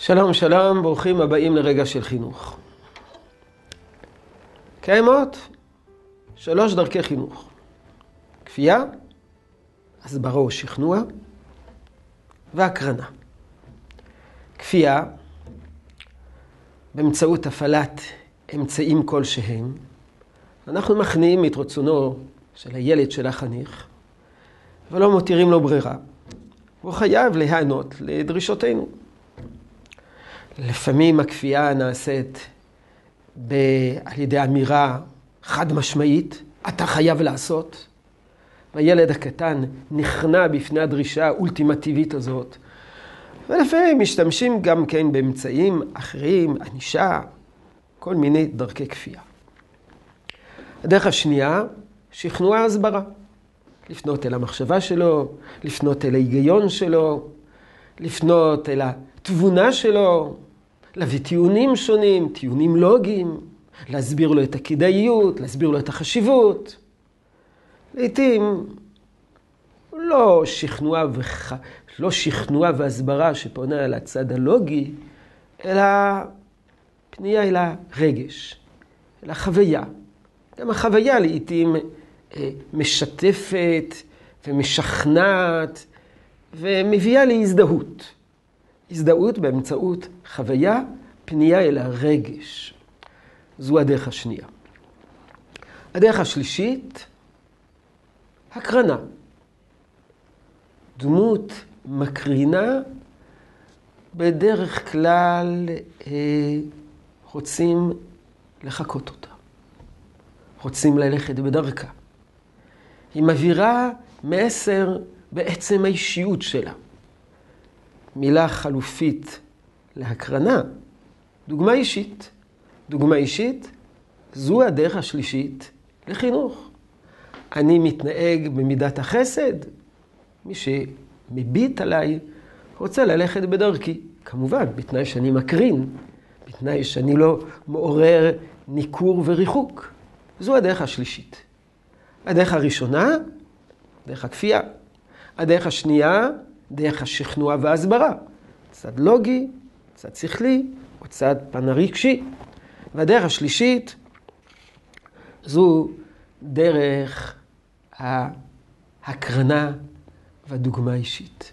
שלום שלום, ברוכים הבאים לרגע של חינוך. קיימות שלוש דרכי חינוך. כפייה, הסברה או שכנוע, והקרנה. כפייה, באמצעות הפעלת אמצעים כלשהם, אנחנו מכניעים את רצונו של הילד של החניך, ולא מותירים לו ברירה. הוא חייב להיענות לדרישותינו. לפעמים הכפייה נעשית ב... על ידי אמירה חד משמעית, אתה חייב לעשות. והילד הקטן נכנע בפני הדרישה האולטימטיבית הזאת. ולפעמים משתמשים גם כן באמצעים אחרים, ענישה, כל מיני דרכי כפייה. הדרך השנייה, שכנוע הסברה. לפנות אל המחשבה שלו, לפנות אל ההיגיון שלו, לפנות אל התבונה שלו, להביא טיעונים שונים, טיעונים לוגיים, להסביר לו את הכדאיות, להסביר לו את החשיבות. לעתים לא שכנוע, וח... לא שכנוע והסברה שפונה על הצד הלוגי, אלא פנייה אל הרגש, אל החוויה. גם החוויה לעתים אה, משתפת ומשכנעת ומביאה להזדהות. הזדהות באמצעות חוויה, פנייה אל הרגש. זו הדרך השנייה. הדרך השלישית, הקרנה. דמות מקרינה, בדרך כלל אה, רוצים לחקות אותה. רוצים ללכת בדרכה. היא מבהירה מסר בעצם האישיות שלה. מילה חלופית להקרנה, דוגמה אישית. דוגמה אישית, זו הדרך השלישית לחינוך. אני מתנהג במידת החסד, מי שמביט עליי רוצה ללכת בדרכי. כמובן, בתנאי שאני מקרין, בתנאי שאני לא מעורר ניכור וריחוק. זו הדרך השלישית. הדרך הראשונה, דרך הכפייה. הדרך השנייה, דרך השכנוע וההסברה. צד לוגי, צד שכלי, או צד פן הרגשי. והדרך השלישית, זו דרך ההקרנה והדוגמה האישית.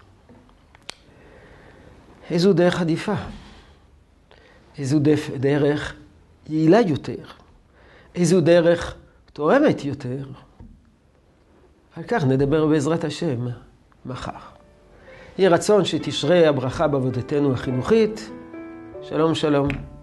איזו דרך עדיפה? איזו דרך יעילה יותר? איזו דרך תורמת יותר? על כך נדבר בעזרת השם מחר. יהי רצון שתשרה הברכה בעבודתנו החינוכית. שלום שלום.